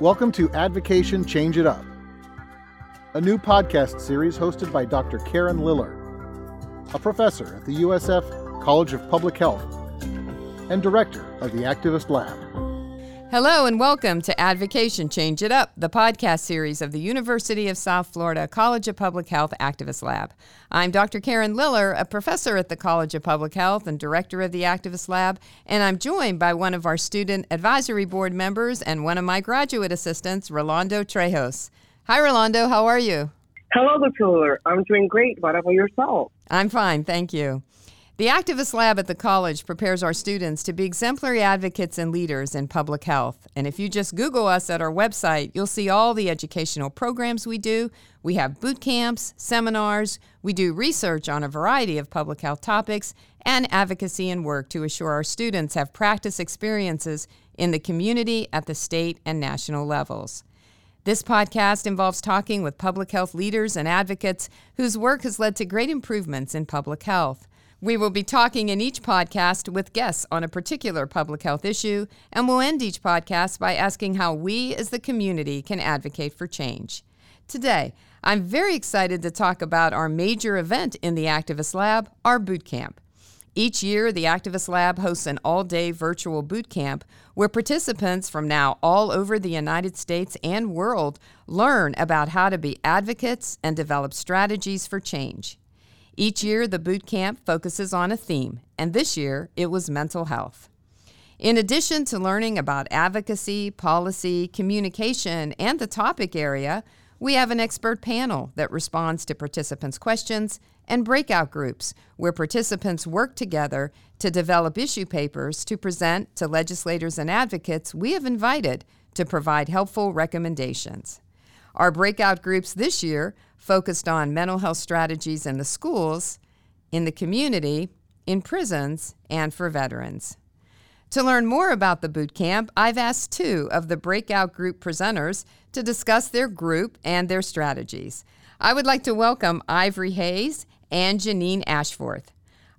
Welcome to Advocation Change It Up, a new podcast series hosted by Dr. Karen Liller, a professor at the USF College of Public Health and director of the Activist Lab. Hello and welcome to Advocation Change It Up, the podcast series of the University of South Florida College of Public Health Activist Lab. I'm Dr. Karen Liller, a professor at the College of Public Health and director of the Activist Lab, and I'm joined by one of our student advisory board members and one of my graduate assistants, Rolando Trejos. Hi, Rolando. How are you? Hello, Dr. Liller. I'm doing great. What about yourself? I'm fine, thank you. The Activist Lab at the college prepares our students to be exemplary advocates and leaders in public health. And if you just Google us at our website, you'll see all the educational programs we do. We have boot camps, seminars, we do research on a variety of public health topics, and advocacy and work to assure our students have practice experiences in the community at the state and national levels. This podcast involves talking with public health leaders and advocates whose work has led to great improvements in public health. We will be talking in each podcast with guests on a particular public health issue, and we'll end each podcast by asking how we as the community can advocate for change. Today, I'm very excited to talk about our major event in the Activist Lab, our boot camp. Each year, the Activist Lab hosts an all day virtual boot camp where participants from now all over the United States and world learn about how to be advocates and develop strategies for change. Each year, the boot camp focuses on a theme, and this year it was mental health. In addition to learning about advocacy, policy, communication, and the topic area, we have an expert panel that responds to participants' questions and breakout groups where participants work together to develop issue papers to present to legislators and advocates we have invited to provide helpful recommendations. Our breakout groups this year focused on mental health strategies in the schools, in the community, in prisons, and for veterans. To learn more about the boot camp, I've asked two of the breakout group presenters to discuss their group and their strategies. I would like to welcome Ivory Hayes and Janine Ashforth.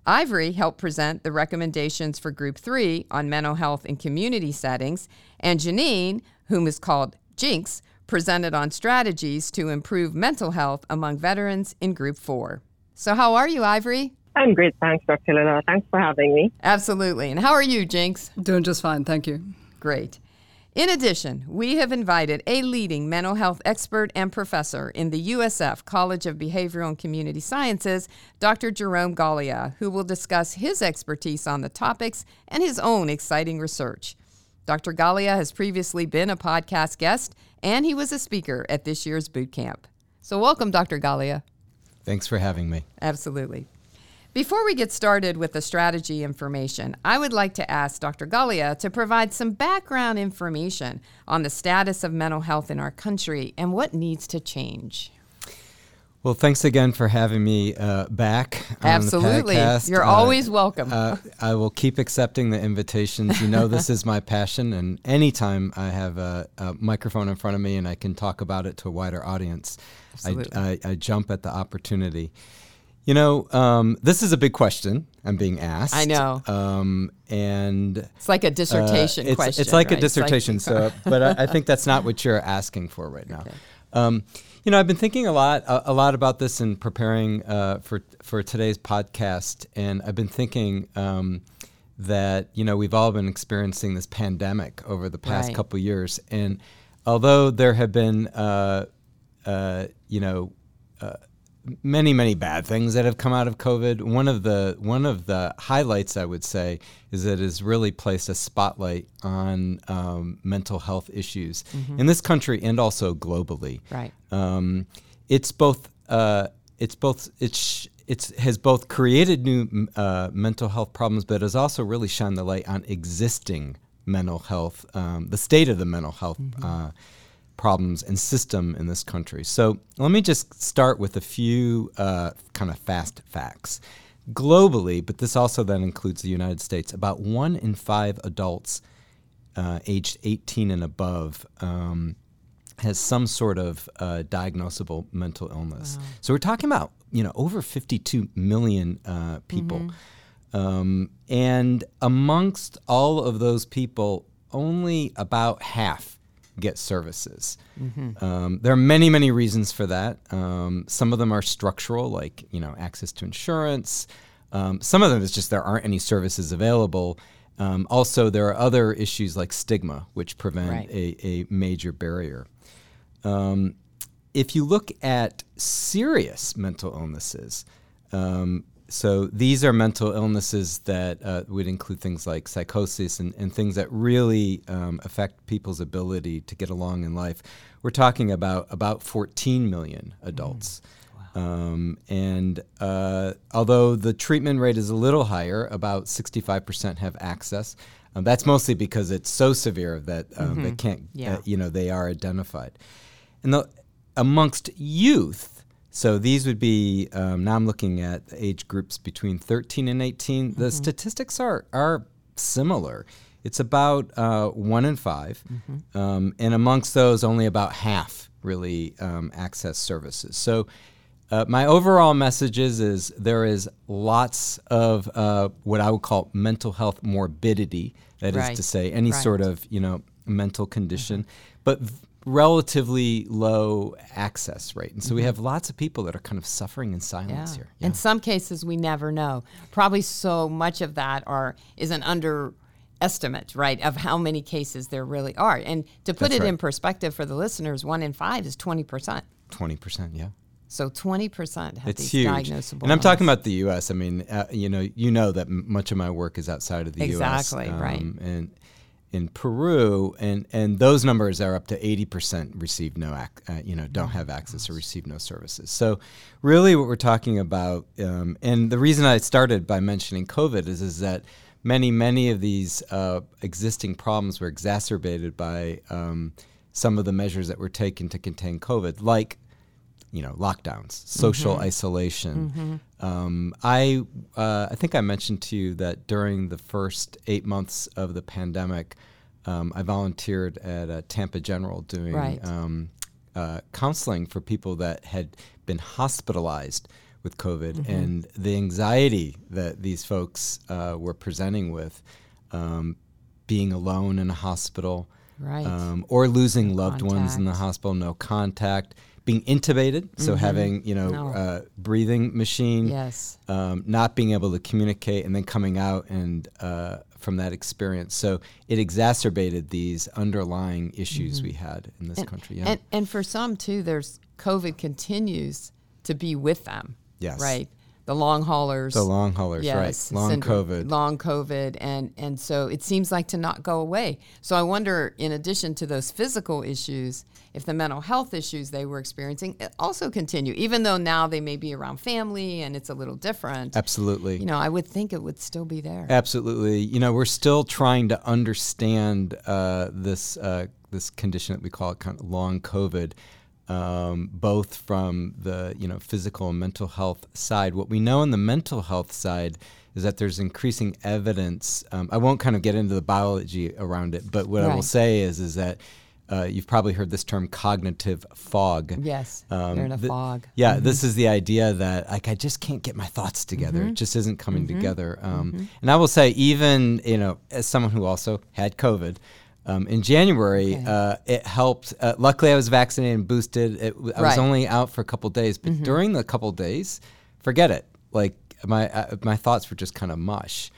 Ivory helped present the recommendations for Group 3 on mental health in community settings, and Janine, whom is called Jinx, presented on strategies to improve mental health among veterans in Group 4. So, how are you, Ivory? I'm great. Thanks, Dr. Liller. Thanks for having me. Absolutely. And how are you, Jinx? Doing just fine. Thank you. Great. In addition, we have invited a leading mental health expert and professor in the USF College of Behavioral and Community Sciences, Dr. Jerome Galea, who will discuss his expertise on the topics and his own exciting research. Dr. Galea has previously been a podcast guest, and he was a speaker at this year's boot camp. So, welcome, Dr. Galea. Thanks for having me. Absolutely. Before we get started with the strategy information, I would like to ask Dr. Galea to provide some background information on the status of mental health in our country and what needs to change. Well, thanks again for having me uh, back. Absolutely. You're uh, always welcome. uh, I will keep accepting the invitations. You know, this is my passion, and anytime I have a, a, microphone in front of me and I can talk about it to a wider audience, I, I, I, jump at the opportunity. You know, um, this is a big question I'm being asked. I know. Um, and it's like a dissertation it's, question. It's like right? a dissertation. Like so, but I, I, think that's not what you're asking for right now. Okay. Um, you know, I've been thinking a lot, a, a lot about this in preparing uh, for for today's podcast, and I've been thinking um, that you know we've all been experiencing this pandemic over the past right. couple years, and although there have been, uh, uh, you know uh, many many bad things that have come out of COVID. One of the one of the highlights I would say is that it has really placed a spotlight on um, mental health issues mm-hmm. in this country and also globally. Right. Um, it's both. Uh, it's both. It's it's has both created new uh, mental health problems, but has also really shined the light on existing mental health, um, the state of the mental health. Mm-hmm. Uh, problems and system in this country. So let me just start with a few uh, kind of fast facts. Globally, but this also then includes the United States, about one in five adults uh, aged 18 and above um, has some sort of uh, diagnosable mental illness. Wow. So we're talking about you know over 52 million uh, people, mm-hmm. um, and amongst all of those people, only about half get services. Um, there are many, many reasons for that. Um, some of them are structural, like you know access to insurance. Um, some of them is just there aren't any services available. Um, also, there are other issues like stigma, which prevent Right. a, a major barrier. Um, if you look at serious mental illnesses, um, so these are mental illnesses that uh, would include things like psychosis and, and things that really um, affect people's ability to get along in life. We're talking about about 14 million adults. Um, and uh, although the treatment rate is a little higher, about 65% have access. Um, that's mostly because it's so severe that um, they can't, Yeah. uh, you know, they are identified. And the, amongst youth, so these would be, um, now I'm looking at age groups between 13 and 18, the statistics are, are similar. It's about uh, one in 5 um, and amongst those, only about half really um, access services. So uh, my overall message is, is there is lots of uh, what I would call mental health morbidity. That is Right. to say, any Right. sort of you know mental condition, but v- relatively low access rate. And so we have lots of people that are kind of suffering in silence here. In some cases, we never know. Probably so much of that are is an underestimate, right, of how many cases there really are. And to put That's it in perspective for the listeners, one in five is twenty percent. Twenty percent, yeah. So twenty percent have It's these huge, diagnosable. and I'm talking about the U.S. I mean, uh, you know, you know that m- much of my work is outside of the U.S. Exactly, right. And in Peru, and and those numbers are up to 80% receive no, ac- uh, you know, don't have access or receive no services. So, really, what we're talking about, um, and the reason I started by mentioning COVID is is that many many of these uh, existing problems were exacerbated by um, some of the measures that were taken to contain COVID, like you know lockdowns, social isolation. Um, I uh, I think I mentioned to you that during the first eight months of the pandemic, um, I volunteered at uh, Tampa General doing Right. um, uh, counseling for people that had been hospitalized with COVID and the anxiety that these folks uh, were presenting with, um, being alone in a hospital Right. um, or losing loved ones in the hospital, no contact, being intubated, so having you know No. uh, breathing machine, yes. um, not being able to communicate, and then coming out and uh, from that experience. So it exacerbated these underlying issues we had in this country. Yeah. And and for some too, there's COVID continues to be with them. Yes. Right. The long haulers. the long haulers, yes, right? Long syndrome- COVID. Long COVID, and and so it seems like to not go away. So I wonder, in addition to those physical issues, if the mental health issues they were experiencing also continue, even though now they may be around family and it's a little different. Absolutely. You know, I would think it would still be there. Absolutely. You know, we're still trying to understand uh, this uh, this condition that we call it kind of long COVID, um, both from the you know physical and mental health side. What we know on the mental health side is that there's increasing evidence. Um, I won't kind of get into the biology around it, but what I will say is is that. Uh, you've probably heard this term cognitive fog. Yes, Um, they're in a th- fog. Yeah, this is the idea that like I just can't get my thoughts together. Mm-hmm. It just isn't coming together. Um, And I will say, even you know, as someone who also had COVID. Um, in January, Okay. uh, it helped. Uh, luckily, I was vaccinated and boosted. It, I was Right. Mm-hmm. only out for a couple days, but during the couple days, forget it. Like my uh, my thoughts were just kind of mush.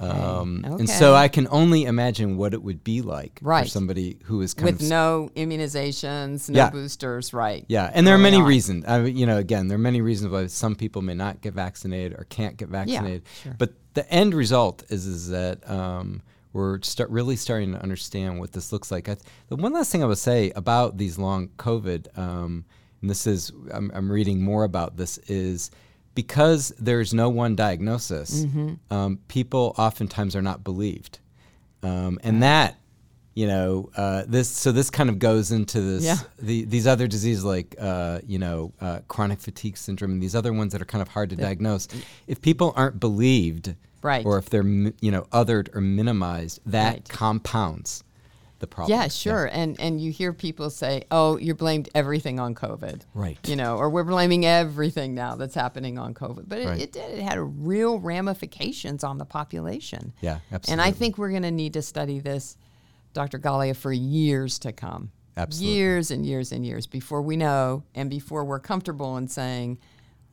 Um, And so I can only imagine what it would be like for somebody who is kind With no immunizations, no Yeah. boosters, right? yeah, and there are many on. reasons. I mean, you know, again, there are many reasons why some people may not get vaccinated or can't get vaccinated. sure. But the end result is is that um, we're start really starting to understand what this looks like. I, the one last thing I would say about these long COVID, um, and this is I'm, I'm reading more about this is because there's no one diagnosis, Mm-hmm. um, people oftentimes are not believed, um, and that. You know, uh, this so this kind of goes into this Yeah. the, these other diseases like uh, you know uh, chronic fatigue syndrome and these other ones that are kind of hard to diagnose. If people aren't believed, Right. or if they're you know othered or minimized, that Right. compounds the problem. Yeah, sure. And and you hear people say, "Oh, you blamed everything on COVID." Right. You know, or we're blaming everything now that's happening on COVID. But it, Right. it did. It had real ramifications on the population. Yeah, absolutely. And I think we're going to need to study this, Dr. Galea, for years to come Absolutely. years and years and years before we know and before we're comfortable in saying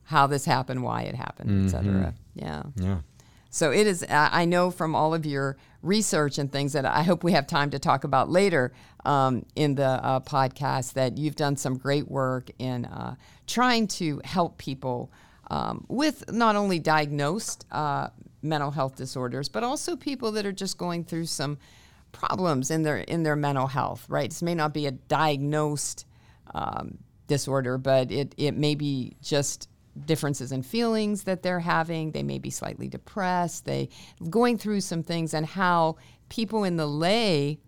how this happened, why it happened, et cetera. Mm-hmm. Yeah. Yeah. So it is. I know from all of your research and things that I hope we have time to talk about later um, in the uh, podcast that you've done some great work in uh, trying to help people um, with not only diagnosed uh, mental health disorders, but also people that are just going through some problems in their in their mental health. Right. This may not be a diagnosed um, disorder, but it it may be just differences in feelings that they're having. They may be slightly depressed. They going through some things and how people in the lay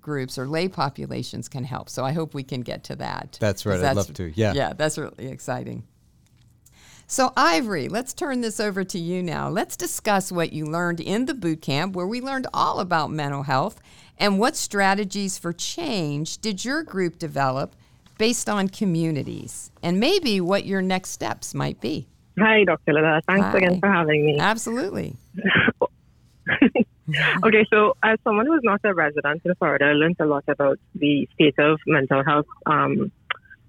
groups or lay populations can help. So I hope we can get to that. That's right. 'Cause I'd love to. Yeah. Yeah, that's really exciting. So Ivory, let's turn this over to you now. Let's discuss what you learned in the boot camp where we learned all about mental health and what strategies for change did your group develop based on communities and maybe what your next steps might be. Hi, Dr. Liller. Thanks Hi. again for having me. Absolutely. Okay, so as someone who's not a resident in Florida, I learned a lot about the state of mental health um,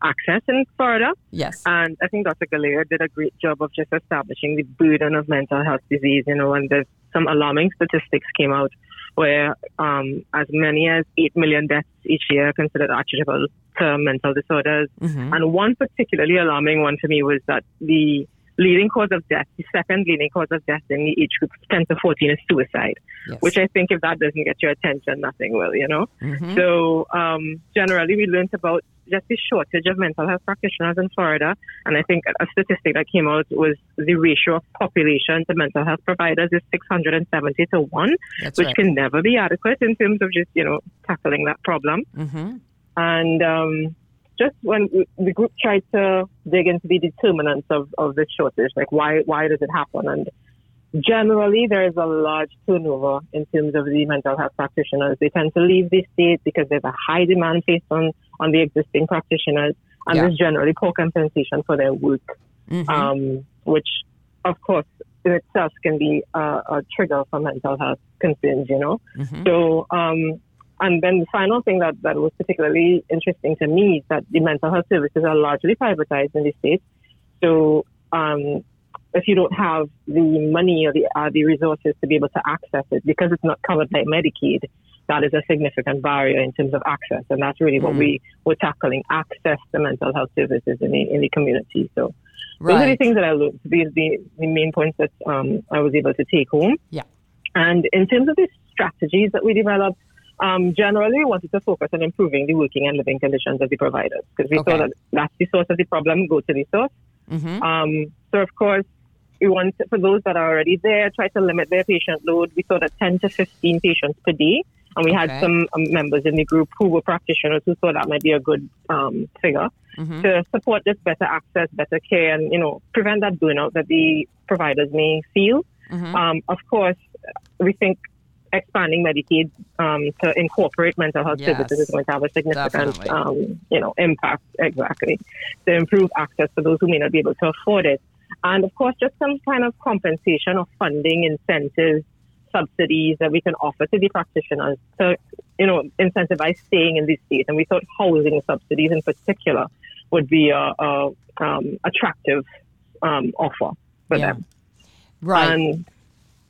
access in Florida. Yes. And I think Dr. Galea did a great job of just establishing the burden of mental health disease, you know, and there's some alarming statistics came out where um, as many as 8 million deaths each year are considered attributable to mental disorders. Mhm. And one particularly alarming one to me was that the leading cause of death, the second leading cause of death in the age group 10 to 14 is suicide, Yes. which I think if that doesn't get your attention, nothing will, you know? Mhm. So um, generally, we learned about just the shortage of mental health practitioners in Florida, and I think a statistic that came out was the ratio of population to mental health providers is 670 to one, That's which right. can never be adequate in terms of just you know tackling that problem. Mhm. And um, just when we- the group tried to dig into the determinants of, of this shortage, like why why does it happen? And generally, there is a large turnover in terms of the mental health practitioners. They tend to leave the state because there's a high demand based on, on the existing practitioners, and Yeah. there's generally poor compensation for their work, Mhm. um, which, of course, in itself can be a, a trigger for mental health concerns, you know? Mhm. So, um, and then the final thing that, that was particularly interesting to me is that the mental health services are largely privatized in the state. So, um, if you don't have the money or the, uh, the resources to be able to access it, because it's not covered by Medicaid, that is a significant barrier in terms of access. And that's really what Mm. we were tackling, access to mental health services in the, in the community. So those are the things that I looked, these the, the main points that um, I was able to take home. Yeah. And in terms of the strategies that we developed, um, generally we wanted to focus on improving the working and living conditions of the providers because we Okay. saw that that's the source of the problem, go to the source. Mhm. Um, so of course, we want for those that are already there, try to limit their patient load. We saw that 10 to 15 patients per day. And we Okay. had some um, members in the group who were practitioners who thought that might be a good um, figure Mhm. to support this better access, better care, and you know prevent that burnout that the providers may feel. Mhm. Um, of course, we think expanding Medicaid um, to incorporate mental health Yes, services is going to have a significant um, you know impact exactly to improve access for those who may not be able to afford it, and of course just some kind of compensation or funding incentives. Subsidies that we can offer to the practitioners to, you know, incentivize staying in the state. And we thought housing subsidies in particular would be a, a um, attractive um, offer for Yeah. them. Right.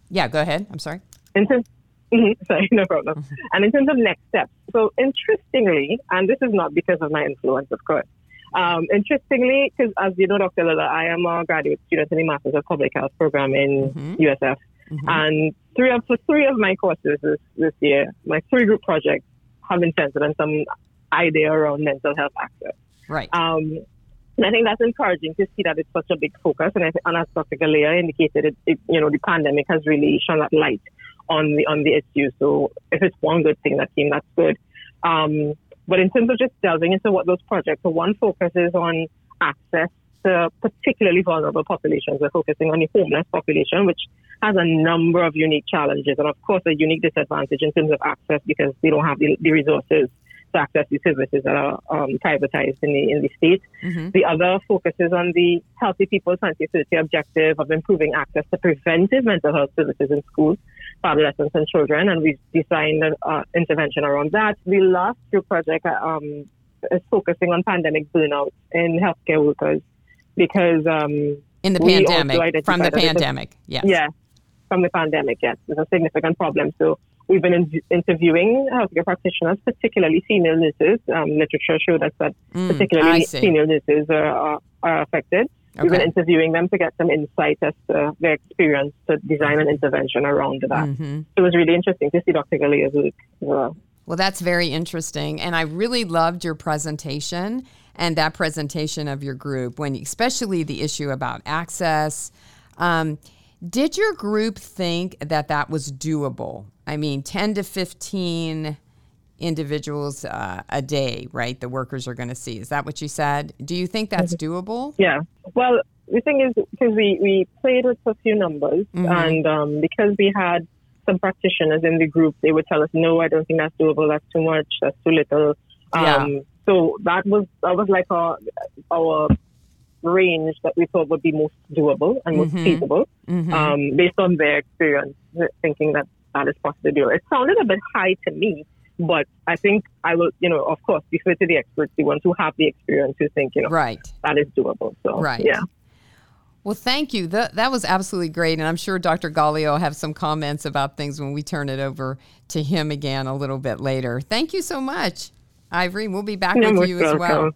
Yeah, go ahead. I'm sorry. in terms, sorry, no problem. And in terms of next steps, so interestingly, and this is not because of my influence, of course. Um, interestingly, because as you know, Dr. Liller, I am a graduate student in the Masters of Public Health program in Mhm. USF, Mhm. and three of for three of my courses this, this year, my three group projects have been centered on some idea around mental health access. Right. Um, and I think that's encouraging to see that it's such a big focus. And, I, and as Dr. Galea indicated, it, it, you know, the pandemic has really shone that light on the on the issue. So if it's one good thing that came, that's good. Um, but in terms of just delving into what those projects, so one focuses on access to particularly vulnerable populations. We're focusing on the homeless population, which has a number of unique challenges and, of course, a unique disadvantage in terms of access because they don't have the, the resources access the services that are um, privatized in the in the state. Mhm. The other focuses on the Healthy People 2030 objective of improving access to preventive mental health services in schools for adolescents and children, and we've designed an uh, intervention around that. The last group project um, is focusing on pandemic burnout in healthcare workers because um, in the pandemic, from the a- pandemic, yes. yeah, from the pandemic, yes, it's a significant problem. So we've been in- interviewing healthcare practitioners, particularly senior nurses. Um, literature showed us that Mm, particularly senior nurses are, are, are affected. We've been interviewing them to get some insight as to their experience to design an intervention around that. Mm-hmm. It was really interesting to see Dr. Galea's work as well. Well, that's very interesting. And I really loved your presentation and that presentation of your group, when especially the issue about access. Um, did your group think that that was doable? I mean, 10 to 15 individuals uh, a day, right? The workers are going to see. Is that what you said? Do you think that's doable? Yeah. Well, the thing is, because we, we played with a few numbers, Mm-hmm. and um, because we had some practitioners in the group, they would tell us, no, I don't think that's doable. That's too much. That's too little. Yeah. Um, so that was that was like our our range that we thought would be most doable and most Mhm. feasible, Mhm. um, based on their experience, thinking that that is possible to do. It sounded a bit high to me, but I think I will, you know, of course, defer to the experts, the ones who have the experience, who think, you know, right. that is doable. So, Right. yeah. Well, thank you. That that was absolutely great, and I'm sure Dr. Galea will have some comments about things when we turn it over to him again a little bit later. Thank you so much, Ivory. We'll be back with you as well. welcome.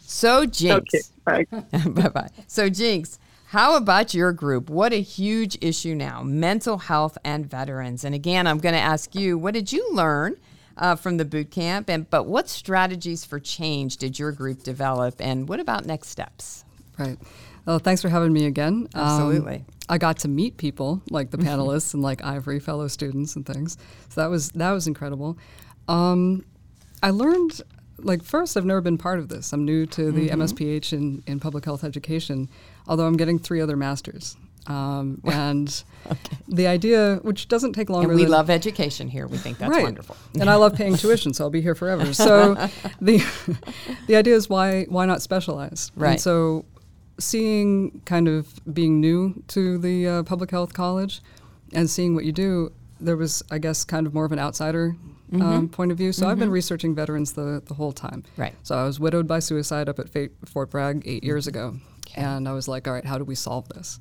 So, Okay. Jinx, Bye. bye bye. So, Jinx, how about your group? What a huge issue now mental health and veterans. And again, I'm going to ask you, what did you learn? Uh, from the boot camp, and but what strategies for change did your group develop, and what about next steps? Right. Well, thanks for having me again. Um, Absolutely. I got to meet people like the panelists and like Ivory, fellow students and things. So that was that was incredible. Um, I learned like first I've never been part of this. I'm new to the MSPH in, in public health education, although I'm getting three other masters. Um, and the idea, which doesn't take longer And we than love education here. We think that's right. wonderful. and I love paying tuition, so I'll be here forever. So the the idea is why why not specialize? Right. And so seeing kind of being new to the uh, public health college and seeing what you do, there was I guess kind of more of an outsider. Um, mm-hmm. point of view. So I've been mm-hmm. researching veterans the, the whole time. Right. So I was widowed by suicide up at Fa- Fort Bragg eight years mm-hmm. ago, and I was like, all right, how do we solve this?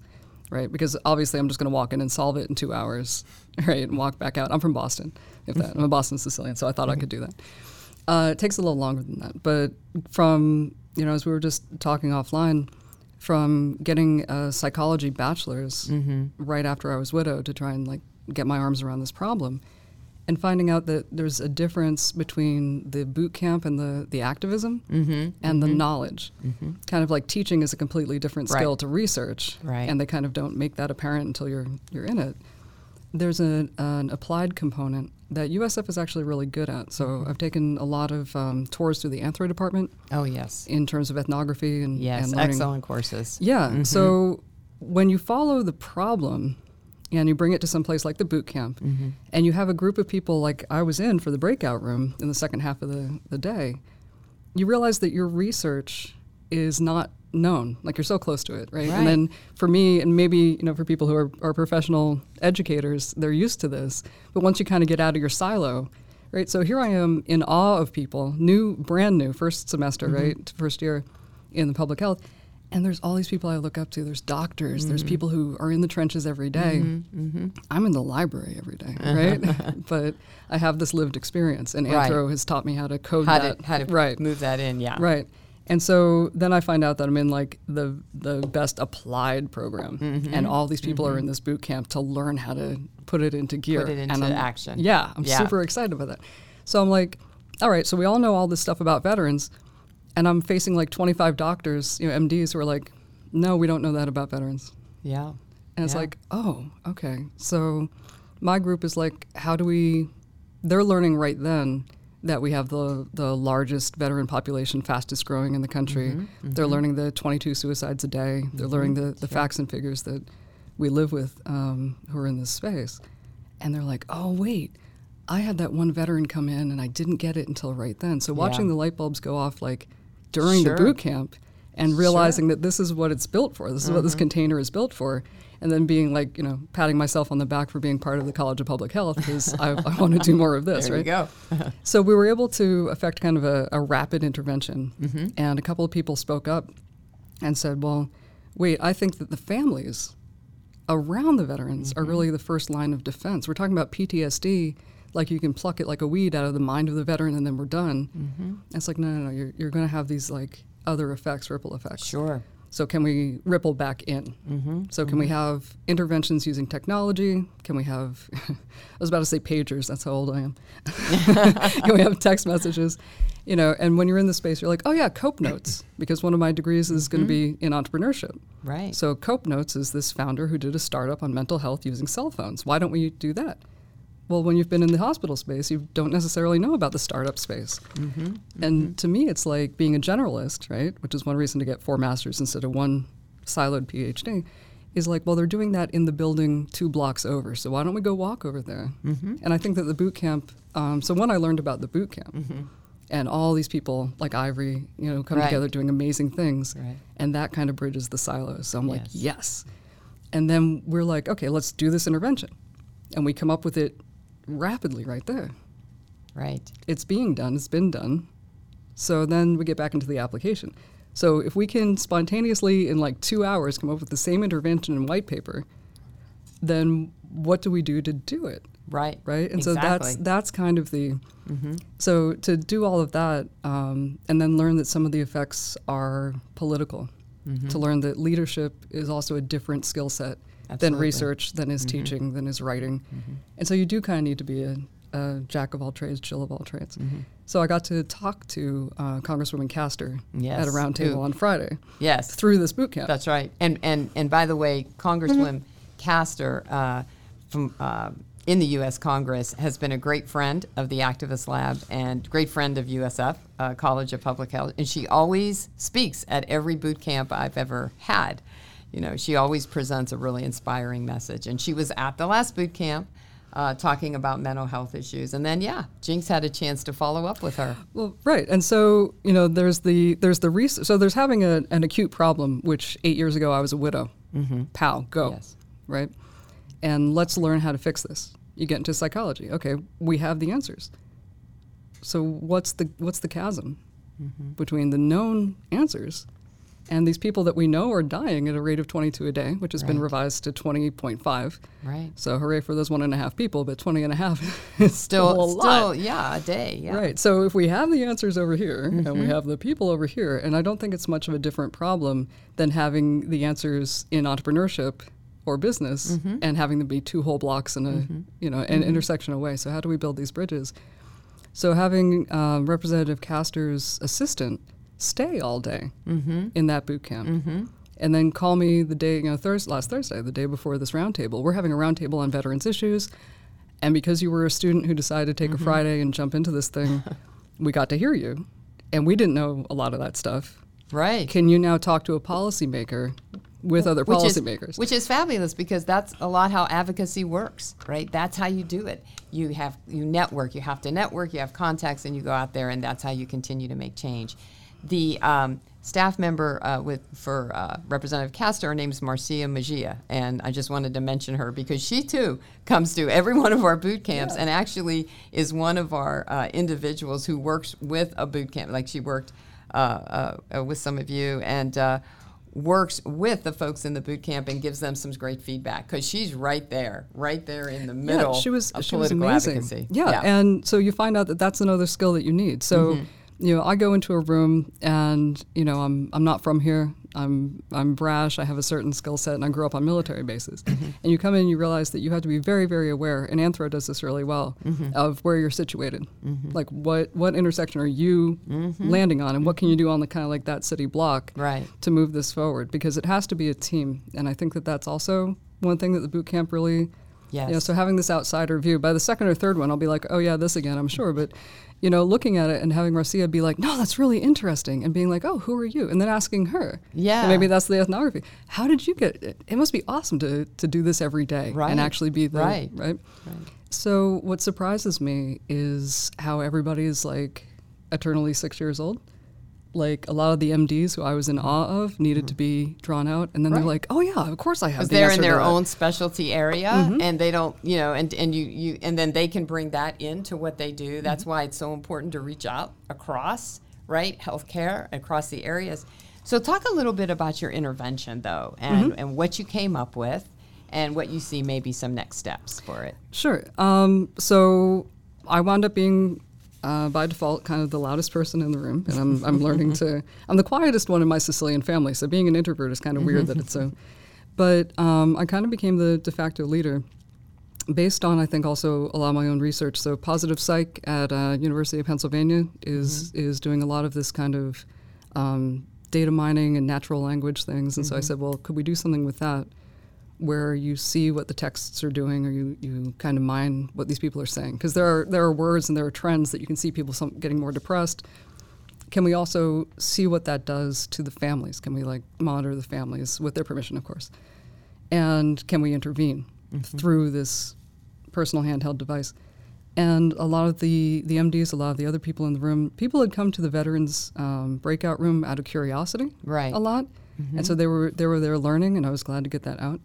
Right, because obviously I'm just going to walk in and solve it in two hours, right, and walk back out. I'm from Boston, if that. I'm a Boston Sicilian, so I thought I could do that. Uh, it takes a little longer than that, but from you know, as we were just talking offline, from getting a psychology bachelor's right after I was widowed to try and like get my arms around this problem, and finding out that there's a difference between the boot camp and the, the activism mm-hmm, and the mm-hmm. knowledge. Mm-hmm. Kind of like teaching is a completely different skill Right. to research, Right. and they kind of don't make that apparent until you're you're in it. There's a, an applied component that USF is actually really good at. So I've taken a lot of um, tours through the anthro department Oh, yes. in terms of ethnography and Yes, and learning. excellent courses. Yeah. So when you follow the problem and you bring it to some place like the boot camp mm-hmm. and you have a group of people like I was in for the breakout room in the second half of the, the day, you realize that your research is not known. Like you're so close to it, right? Right. And then for me and maybe, you know, for people who are, are professional educators, they're used to this. But once you kind of get out of your silo, right? So here I am in awe of people, new, brand new, first semester, mm-hmm. right? First year in the public health. And there's all these people I look up to. There's doctors. There's mm-hmm. people who are in the trenches every day. Mm-hmm, mm-hmm. I'm in the library every day, right? but I have this lived experience, and Right. Anthro has taught me how to code How that. to, how to right, move that in, yeah. right. And so then I find out that I'm in like the the best applied program, Mm-hmm. and all these people are in this boot camp to learn how to put it into gear, put it into action. Yeah, I'm Yeah. super excited about that. So I'm like, all right, so we all know all this stuff about veterans, and I'm facing like 25 doctors, you know, MDs who are like, no, we don't know that about veterans. Yeah. And it's Yeah. like, oh, okay. So my group is like, how do we? They're learning right then that we have the the largest veteran population, fastest growing in the country. Mm-hmm, They're learning the 22 suicides a day. They're learning the, the facts and figures that we live with um, who are in this space. And they're like, oh, wait, I had that one veteran come in and I didn't get it until right then. So watching Yeah. the light bulbs go off like during Sure. the boot camp and realizing that this is what it's built for. This is what this mm-hmm. container is built for. and then being like, you know, patting myself on the back for being part of the College of Public Health because I, I want to do more of this, There right? you go. So we were able to effect kind of a, a rapid intervention, mm-hmm. and a couple of people spoke up and said, "Well, wait, I think that the families around the veterans are mm-hmm. really the first line of defense. We're talking about PTSD, like you can pluck it like a weed out of the mind of the veteran, and then we're done. Mm-hmm. It's like no, no, no. You're you're going to have these like other effects, ripple effects. Sure. So can we ripple back in? Mm-hmm. So can we mm-hmm. have interventions using technology? Can we have? I was about to say pagers. That's how old I am. can we have text messages? You know, and when you're in the space, you're like, oh yeah, Cope Notes, because one of my degrees is going to be mm-hmm. in entrepreneurship. Right. So Cope Notes is this founder who did a startup on mental health using cell phones. Why don't we do that? Well, when you've been in the hospital space, you don't necessarily know about the startup space. Mm-hmm. And mm-hmm. to me, it's like being a generalist, right? Which is one reason to get four masters instead of one siloed PhD. Is like, well, they're doing that in the building two blocks over. So why don't we go walk over there? Mm-hmm. And I think that the boot camp. Um, so when I learned about the boot camp, and all these people like Ivory, you know, come Right. together doing amazing things, Right. and that kind of bridges the silos. So I'm like, Yes. yes. And then we're like, okay, let's do this intervention, and we come up with it rapidly right there. Right. It's being done. It's been done. So then we get back into the application. So if we can spontaneously in like two hours come up with the same intervention in white paper, then what do we do to do it? Right. right? And so that's that's kind of the so to do all of that um, and then learn that some of the effects are political. To learn that leadership is also a different skill set than research, than is teaching, than is writing, and so you do kind of need to be a, a jack of all trades, Jill of all trades. So I got to talk to uh, Congresswoman Castor Yes, at a roundtable on Friday Yes. through this boot camp. That's right. And and and by the way, Congresswoman Castor uh, from uh, in the U.S. Congress has been a great friend of the Activist Lab and great friend of USF uh, College of Public Health, and she always speaks at every boot camp I've ever had. You know, she always presents a really inspiring message, and she was at the last boot camp. Uh, talking about mental health issues, and then yeah, Jinx had a chance to follow up with her. Well, right, and so you know, there's the there's the res- so there's having a, an acute problem, which eight years ago I was a widow. Mm-hmm. Pow, go, Yes. right, and let's learn how to fix this. You get into psychology. Okay, we have the answers. So what's the what's the chasm between the known answers and these people that we know are dying at a rate of 22 a day, which has been revised to 20.5. Right. So hooray for those one and a half people, but 20 and a half is still, Still, a lot. still, yeah, a day. Yeah. Right. So if we have the answers over here and Mm-hmm. we have the people over here, and I don't think it's much of a different problem than having the answers in entrepreneurship or business Mm-hmm. and having them be two whole blocks in a you know an intersection away. So how do we build these bridges? So having um, Representative Castor's assistant stay all day Mm-hmm. in that boot camp. And then call me the day, you know, Thursday, last Thursday, the day before this roundtable. We're having a roundtable on veterans issues. And because you were a student who decided to take Mm-hmm. a Friday and jump into this thing, we got to hear you. And we didn't know a lot of that stuff. Right. Can you now talk to a policymaker with other which is, policymakers? which is fabulous because that's a lot how advocacy works, right? That's how you do it. You have you network. You have to network. You have contacts, and you go out there, and that's how you continue to make change. The um, staff member uh, with for uh, Representative Castor, her name is Marcia Magia, and I just wanted to mention her because she too comes to every one of our boot camps, and actually is one of our uh, individuals who works with a boot camp. Like she worked uh, uh, uh, with some of you, and uh, works with the folks in the boot camp and gives them some great feedback because she's right there, right there in the middle yeah, she was of she was amazing. advocacy. Yeah, and so you find out that that's another skill that you need. So, Mm-hmm. You know, I go into a room and you know I'm I'm not from here. I'm I'm brash. I have a certain skill set, and I grew up on military bases. Mm-hmm. And you come in, and you realize that you have to be very very aware. And Anthro does this really well Mm-hmm. of where you're situated. Like what what intersection are you landing on, and what can you do on the kind of like that city block Mm-hmm. Right. to move this forward? Because it has to be a team, and I think that that's also one thing that the boot camp really Yes. you know, so having this outsider view, by the second or third one, I'll be like, oh yeah, this again, I'm sure. But, you know, looking at it and having Marcia be like, no, that's really interesting, and being like, oh, who are you? And then asking her, Yeah. and maybe that's the ethnography. How did you get it? It must be awesome to to do this every day Right. and actually be the Right. right. So what surprises me is how everybody is like eternally six years old. Like a lot of the MDs who I was in awe of needed to mm-hmm. be drawn out, and then they're like, "Oh yeah, of course I have." because the they're in to their that." own specialty area mm-hmm. and they don't you know and, and you, you and then they can bring that into what they do. Mm-hmm. That's why it's so important to reach out across right healthcare across the areas. So talk a little bit about your intervention though and, and what you came up with and what you see maybe some next steps for it. Sure. Um, so I wound up being, uh, by default, kind of the loudest person in the room, and I'm, I'm learning to. I'm the quietest one in my Sicilian family, so being an introvert is kind of weird that it's so. But um, I kind of became the de facto leader, based on I think also a lot of my own research. So Positive Psych at uh, University of Pennsylvania is is doing a lot of this kind of um, data mining and natural language things, and so I said, well, could we do something with that? Where you see what the texts are doing or you, you kind of mine what these people are saying. Because there are there are words and there are trends that you can see people some, getting more depressed. Can we also see what that does to the families? Can we like monitor the families with their permission of course? And can we intervene through this personal handheld device? And a lot of the the MDs, a lot of the other people in the room, people had come to the veterans um, breakout room out of curiosity, Right. A lot, and so they were they were there learning, and I was glad to get that out.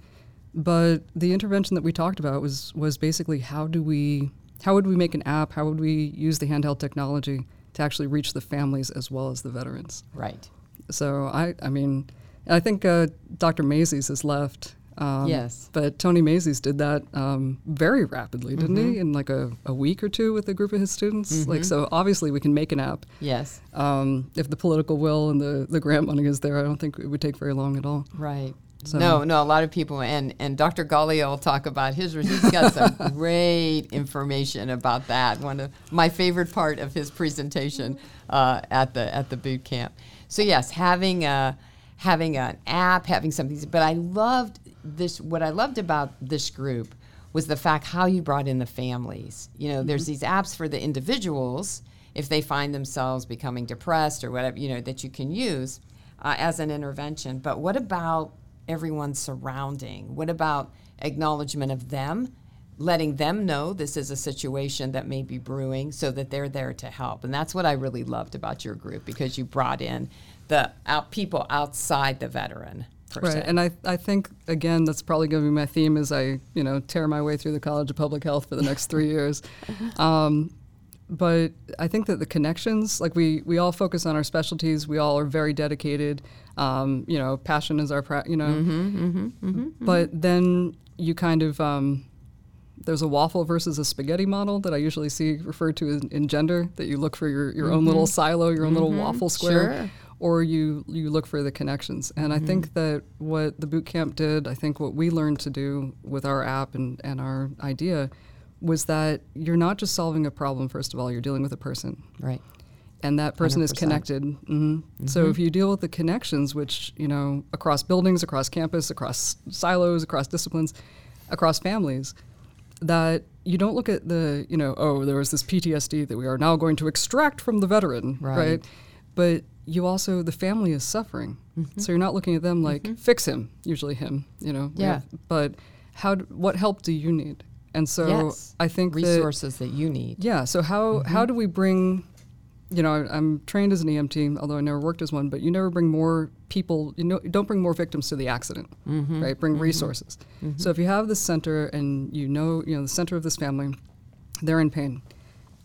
But the intervention that we talked about was was basically how do we how would we make an app? How would we use the handheld technology to actually reach the families as well as the veterans? right So I I mean, I think uh, Dr. Mazies has left. Um, Yes. But Tony Mazies did that um, very rapidly, didn't Mm-hmm. he? In like a, a week or two with a group of his students. Like so, obviously we can make an app. yes Um, if the political will and the, the grant money is there, I don't think it would take very long at all. Right. So- no, no, a lot of people, and, and Dr. Galea will talk about his, he's got some great information about that. One of my favorite part of his presentation uh, at the at the boot camp. So yes, having a having an app, having something, but I loved this. What I loved about this group was the fact how you brought in the families. You know, there's these apps for the individuals if they find themselves becoming depressed or whatever, you know, that you can use uh, as an intervention. But what about everyone surrounding? What about acknowledgement of them, letting them know this is a situation that may be brewing so that they're there to help? And that's what I really loved about your group because you brought in the out, people outside the veteran. Per Right, and I, I think again that's probably going to be my theme as I you know tear my way through the College of Public Health for the next three years. Um, but I think that the connections, like we we all focus on our specialties, we all are very dedicated. Um, you know, passion is our pra- you know. Mm-hmm, mm-hmm, mm-hmm, but then you kind of um, there's a waffle versus a spaghetti model that I usually see referred to in, in gender that you look for your, your own little silo, your own little waffle square Sure. or you you look for the connections. And I think that what the boot camp did, I think what we learned to do with our app and, and our idea was that you're not just solving a problem first of all, you're dealing with a person. right. And that person is 100%. connected. hmm So if you deal with the connections, which you know, across buildings, across campus, across silos, across disciplines, across families, that you don't look at the, you know, oh, there was this PTSD that we are now going to extract from the veteran, Right. right? But you also, the family is suffering. Mm-hmm. So you're not looking at them like, mm-hmm. fix him, usually him, you know. Yeah. have- but how, what help do you need? And so yes. I think resources that you need. yeah. So how Mm-hmm. how do we bring, you know, I'm trained as an EMT, although I never worked as one. But you never bring more people. You know, don't bring more victims to the accident, Mm-hmm. right? Bring resources. So if you have this center and you know, you know, the center of this family, they're in pain.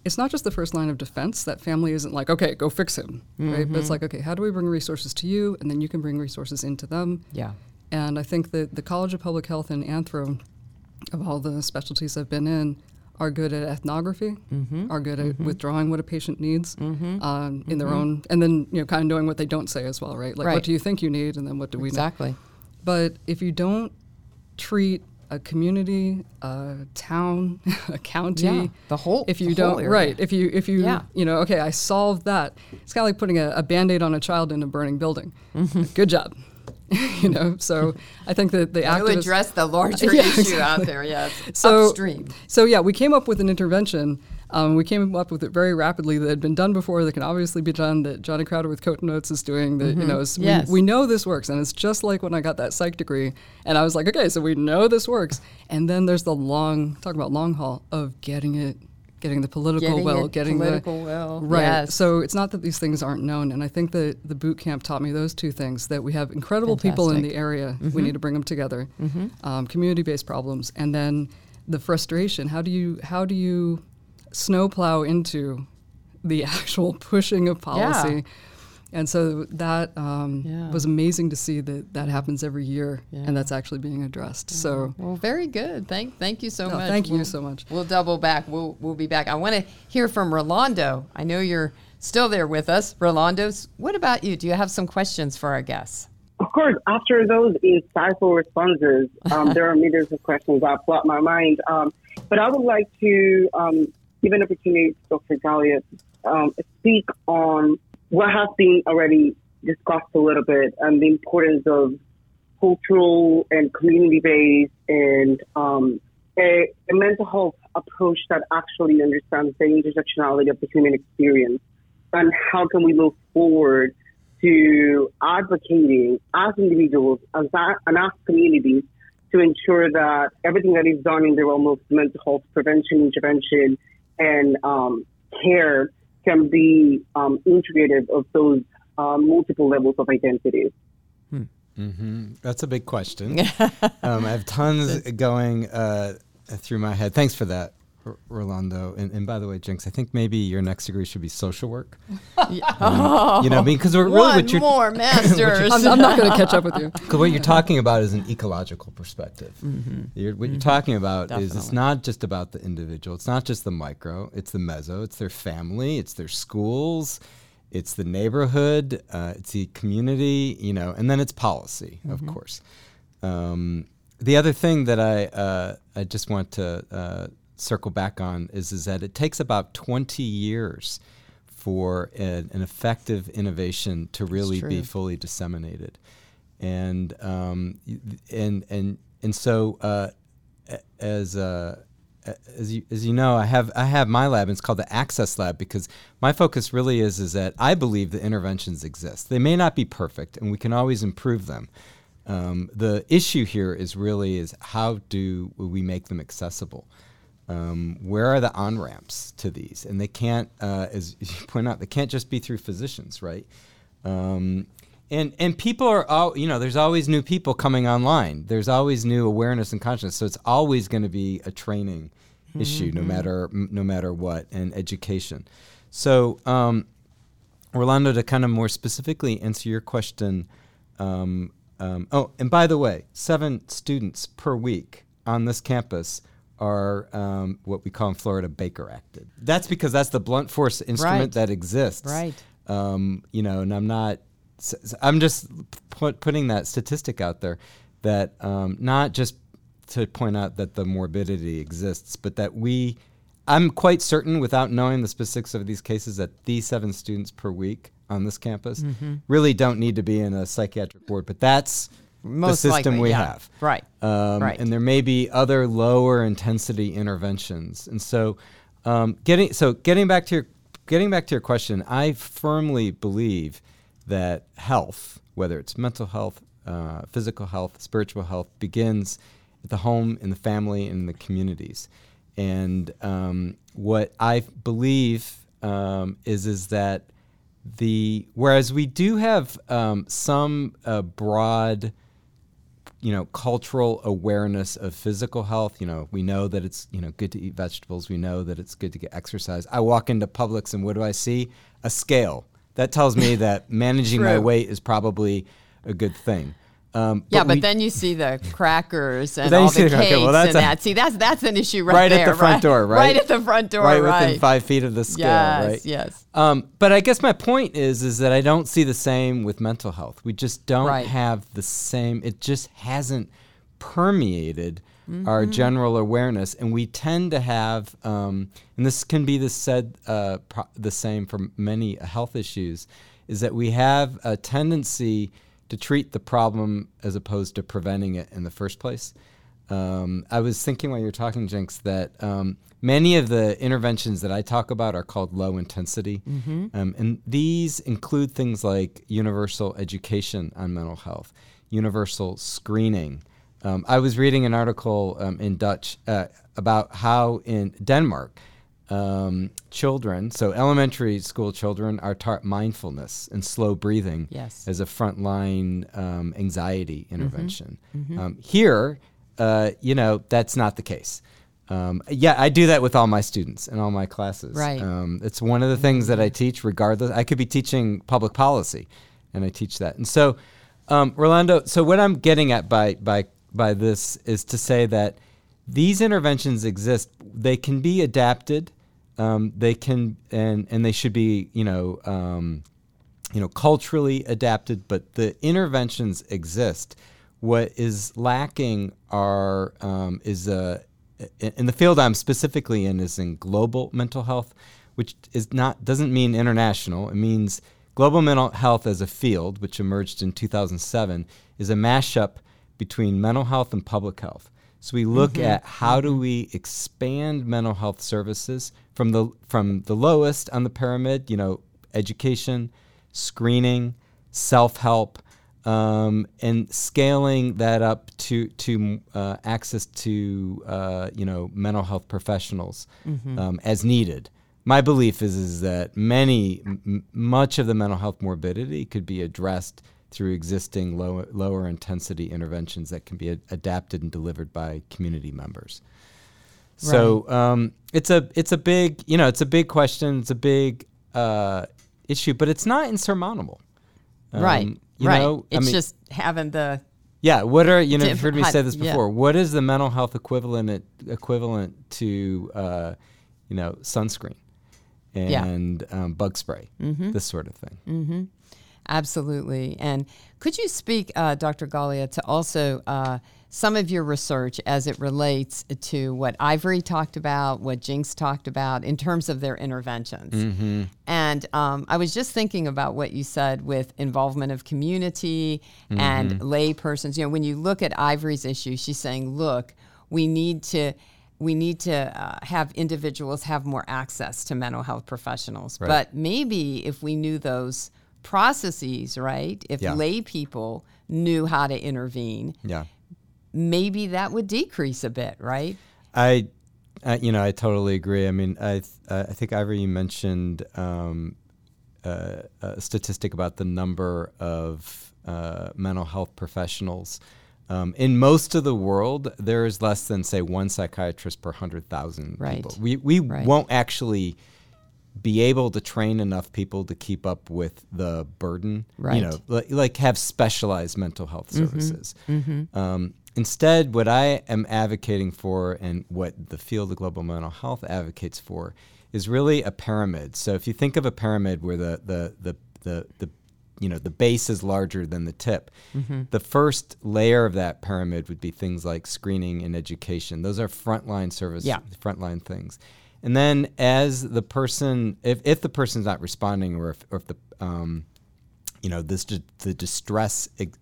It's not just the first line of defense. That family isn't like, okay, go fix him, right? Mm-hmm. But it's like, okay, how do we bring resources to you, and then you can bring resources into them. Yeah. And I think that the College of Public Health and Anthro, of all the specialties I've been in, are good at ethnography, Mm-hmm. are good at withdrawing what a patient needs um, in their own, and then you know, kind of knowing what they don't say as well, right? Like, Right. what do you think you need, and then what do we know? Exactly. But if you don't treat a community, a town, a county, Yeah, the whole- if you don't right, if you if you Yeah. you know, okay, I solved that. It's kind of like putting a, a band-aid on a child in a burning building. Mm-hmm. Good job. you know, so I think that the To address the larger Yeah, issue out there, yes. so Upstream. So yeah, we came up with an intervention. Um, we came up with it very rapidly that had been done before that can obviously be done that Johnny Crowder with Cope Notes is doing that you know is, Mm-hmm. Yes. we, we know this works and it's just like when I got that psych degree and I was like okay so we know this works and then there's the long talk about long haul of getting it getting the political Getting will, getting political the will, right. yes. So it's not that these things aren't known, and I think that the boot camp taught me those two things: that we have incredible people in the area, Mm-hmm. we need to bring them together, um, community-based problems, and then the frustration. How do you how do you snowplow into the actual pushing of policy? And so that um, Yeah. was amazing to see that that happens every year, Yeah. and that's actually being addressed. So Well, very good. Thank, thank you so No, much. thank you We'll- so much. We'll double back. We'll, we'll be back. I want to hear from Rolando. I know you're still there with us. Rolando, what about you? Do you have some questions for our guests? Of course, after those insightful responses, um, there are millions of questions that flood my mind. Um, but I would like to um, give an opportunity to Dr. Galea to um, speak on what has been already discussed a little bit and the importance of cultural and community-based and um, a, a mental health approach that actually understands the intersectionality of the human experience and how can we move forward to advocating as individuals as a, and as communities to ensure that everything that is done in the realm of mental health prevention, intervention, and um, care can be um, integrated of those uh, multiple levels of identities. hmm That's a big question. um, I have tons going uh, through my head. Thanks for that, R- Rolando. And, and by the way, Jinx, I think maybe your next degree should be social work. Oh, You know, because we're really one what you're more masters. I'm, I'm not going to catch up with you. Because what you're talking about is an ecological perspective. You're, what you're talking about is it's not just about the individual. It's not just the micro. It's the meso. It's their family. It's their schools. It's the neighborhood. Uh, it's the community. You know, and then it's policy, of course. Um, the other thing that I uh, I just want to uh, circle back on is is that it takes about 20 years for an, an effective innovation to really be fully disseminated, and um, and and and so uh, as uh, as you as you know, I have I have my lab. And it's called the Access Lab because my focus really is is that I believe the interventions exist. They may not be perfect, and we can always improve them. Um, the issue here is really is how do we make them accessible? Um, where are the on ramps to these? And they can't, uh, as you point out, they can't just be through physicians, right? Um, and and people are all you know. There's always new people coming online. There's always new awareness and consciousness. So it's always going to be a training issue, no matter no matter what, and education. So um, Orlando, to kind of more specifically answer your question. Um, um, oh, and by the way, seven students per week on this campus are um, what we call in Florida Baker acted. That's because that's the blunt force instrument Right. that exists. Right. Um, you know, and I'm not. I'm just put, putting that statistic out there that um, not just to point out that the morbidity exists, but that we. I'm quite certain, without knowing the specifics of these cases, that these seven students per week on this campus Mm-hmm. really don't need to be in a psychiatric ward. But that's Most the system likely, we yeah. have. Right. Um, Right. And there may be other lower intensity interventions. And so, um, getting so getting back to your getting back to your question, I firmly believe that health, whether it's mental health, uh, physical health, spiritual health, begins at the home, in the family, and in the communities. And um, what I believe um, is is that the whereas we do have um, some uh, broad you know cultural awareness of physical health. You know we know that it's you know good to eat vegetables. We know that it's good to get exercise. I walk into publix and what do i see? A scale. That tells me that managing my weight is probably a good thing um, Yeah, but we- then you see the crackers and all the the- okay, cakes well, and a- that. See, that's that's an issue right, right there. at the front door right Right at the front door. right Right, within five feet of the scale Yes, right yes. Um, but I guess my point is is that I don't see the same with mental health. We just don't Right. have the same. It just hasn't permeated our general awareness, and we tend to have. Um, and this can be the said uh, pro- the same for many health issues, is that we have a tendency to treat the problem as opposed to preventing it in the first place. Um, I was thinking while you were talking, Jinx, that um, many of the interventions that I talk about are called low intensity. Um, and these include things like universal education on mental health, universal screening. Um, I was reading an article um, in Dutch uh, about how in Denmark, um, children, so elementary school children, are taught mindfulness and slow breathing Yes. as a frontline um, anxiety intervention. Um, here, uh, you know, that's not the case. Um, yeah, I do that with all my students and all my classes. Right. Um, it's one of the things that I teach, regardless. I could be teaching public policy, and I teach that. And so, um, Rolando, so what I'm getting at by by by this is to say that these interventions exist. They can be adapted. Um, they can and and they should be, you know. Um, you know, culturally adapted, but the interventions exist. What is lacking are um, is a in the field I'm specifically in is in global mental health, which is not doesn't mean international. It means global mental health as a field, which emerged in 2007, is a mashup between mental health and public health. So we look at how do we expand mental health services from the from the lowest on the pyramid, you know, education, screening, self-help, um, and scaling that up to to uh, access to uh, you know mental health professionals um, as needed. My belief is is that many m- much of the mental health morbidity could be addressed through existing low, lower intensity interventions that can be adapted and delivered by community members. So um, it's a it's a big you know it's a big question. It's a big uh, issue, but it's not insurmountable. Um, right. You right. know, I it's mean- just having the yeah. What are you know? You've heard me say this yeah. before. What is the mental health equivalent equivalent to uh, you know sunscreen Yeah. and um, bug spray, this sort of thing. Absolutely. And could you speak, uh, Dr. Galea, to also uh, some of your research as it relates to what Ivory talked about, what Jinx talked about in terms of their interventions? And um, I was just thinking about what you said with involvement of community and lay persons. You know, when you look at Ivory's issue, she's saying, look, we need to we need to uh, have individuals have more access to mental health professionals. But maybe if we knew those processes, right? If Yeah. lay people knew how to intervene, Yeah. maybe that would decrease a bit, right? I, I, you know, I totally agree. I mean, I, th- I think Ivory you mentioned um, uh, a statistic about the number of uh, mental health professionals. Um, in most of the world, there is less than say one psychiatrist per hundred thousand Right. people. We we Right. won't actually be able to train enough people to keep up with the burden. Right. You know, like, like have specialized mental health mm-hmm. services. Mm-hmm. Um, instead, what I am advocating for, and what the field of global mental health advocates for, is really a pyramid. So if you think of a pyramid where the the the the, the you know the base is larger than the tip. Mm-hmm. The first layer of that pyramid would be things like screening and education. Those are frontline service, Yeah. frontline things. And then as the person, if, if the person's not responding, or if, or if the um, you know this the distress ex-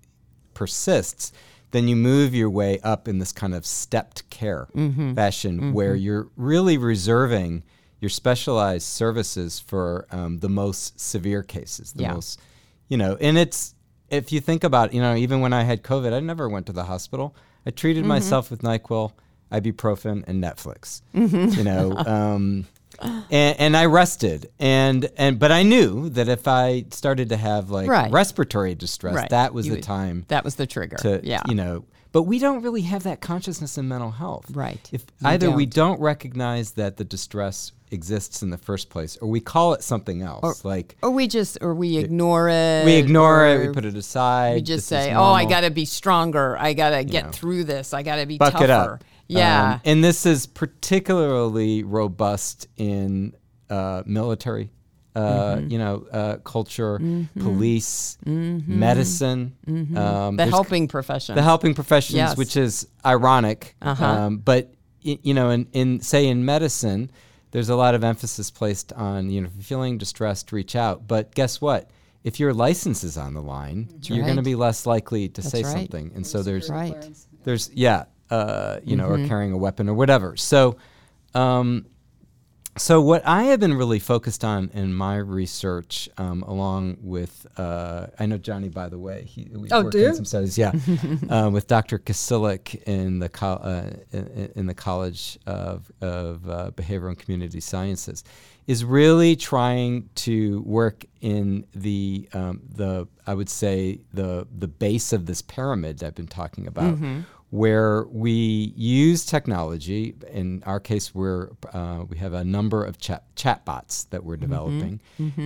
persists, then you move your way up in this kind of stepped care Mm-hmm. fashion, where you're really reserving your specialized services for um, the most severe cases, the Yeah. most you know. And it's if you think about you know even when I had COVID, I never went to the hospital. I treated Mm-hmm. myself with Nyquil, ibuprofen, and Netflix. Mm-hmm. You know. Um, and, and I rested, and and but I knew that if I started to have like Right. respiratory distress, Right. that was You the would- time That was the trigger. to yeah. you know. But we don't really have that consciousness in mental health, Right. If We either we don't. don't recognize that the distress exists in the first place, or we call it something else, like or we just, or we ignore it. we ignore it, we put it aside. We just say, "Oh, I got to be stronger. I got to get know. through this. I got to be buck tougher." it up. Yeah. Um, and this is particularly robust in uh, military, uh, Mm-hmm. you know, uh, culture, police, medicine. Um, the helping profession. the helping professions, Yes. which is ironic. Uh-huh. Um, but y- you know, in, in say in medicine, there's a lot of emphasis placed on you know feeling distressed, reach out. But guess what? If your license is on the line, you're going to be less likely to say right. something. And so there's right. there's yeah, uh, you know, Mm-hmm. or carrying a weapon or whatever. So. Um, so what I have been really focused on in my research, um, along with uh, I know Johnny by the way, he we Oh, worked on some studies, yeah, uh, with Dr. Kasilik in the co- uh, in, in the College of of uh, Behavioral and Community Sciences, is really trying to work in the um, the I would say the the base of this pyramid that I've been talking about where we use technology. In our case, we're uh, we have a number of chat chatbots that we're developing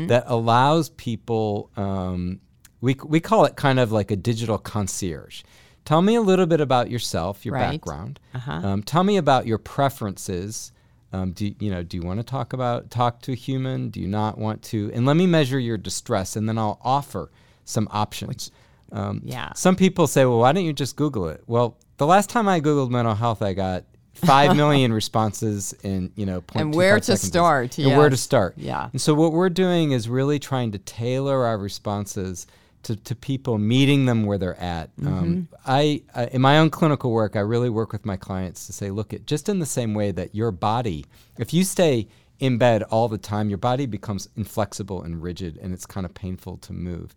that allows people. Um, we we call it kind of like a digital concierge. Tell me a little bit about yourself, your Right. background. Uh-huh. Um, tell me about your preferences. Um, do you, know? Do you want to talk about talk to a human? Do you not want to? And let me measure your distress, and then I'll offer some options. Um, Yeah. Some people say, "Well, why don't you just Google it?" Well, the last time I googled mental health, I got five million responses in you know. And where to start, And where to start. Yeah. And so what we're doing is really trying to tailor our responses to, to people, meeting them where they're at. Mm-hmm. Um, I, I in my own clinical work, I really work with my clients to say, look, at just in the same way that your body, if you stay in bed all the time, your body becomes inflexible and rigid, and it's kind of painful to move.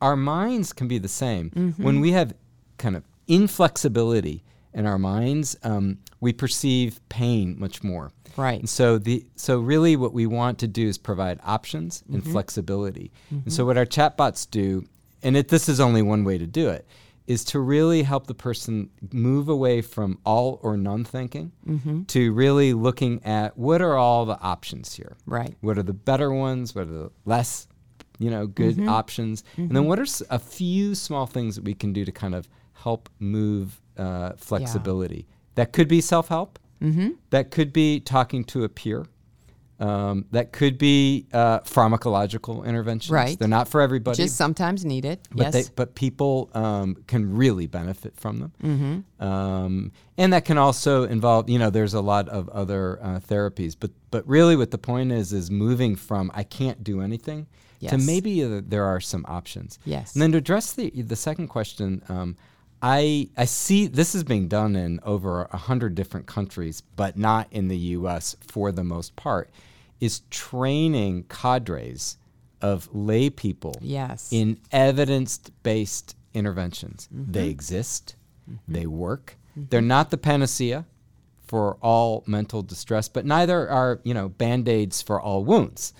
Our minds can be the same. Mm-hmm. When we have kind of inflexibility in our minds, um, we perceive pain much more. Right. And so the so really what we want to do is provide options and mm-hmm. flexibility. And so mm-hmm. what our chatbots do, and it, this is only one way to do it, is to really help the person move away from all or none thinking mm-hmm. to really looking at what are all the options here. Right. What are the better ones? What are the less, you know, good options? And then what are a few small things that we can do to kind of help move uh, flexibility? That could be self help. Mm-hmm. That could be talking to a peer. Um, that could be uh, pharmacological interventions. Right. They're not for everybody. Just sometimes needed. But, yes. they, but people um, can really benefit from them. Mm-hmm. Um, and that can also involve, you know, there's a lot of other uh, therapies. But, but really, what the point is, is moving from I can't do anything to maybe uh, there are some options. Yes. And then to address the, the second question, um, I, I see this is being done in over a hundred different countries, but not in the U.S. for the most part, is training cadres of lay people Yes. in evidence-based interventions. Mm-hmm. They exist, they work. They're not the panacea for all mental distress, but neither are you know band-aids for all wounds.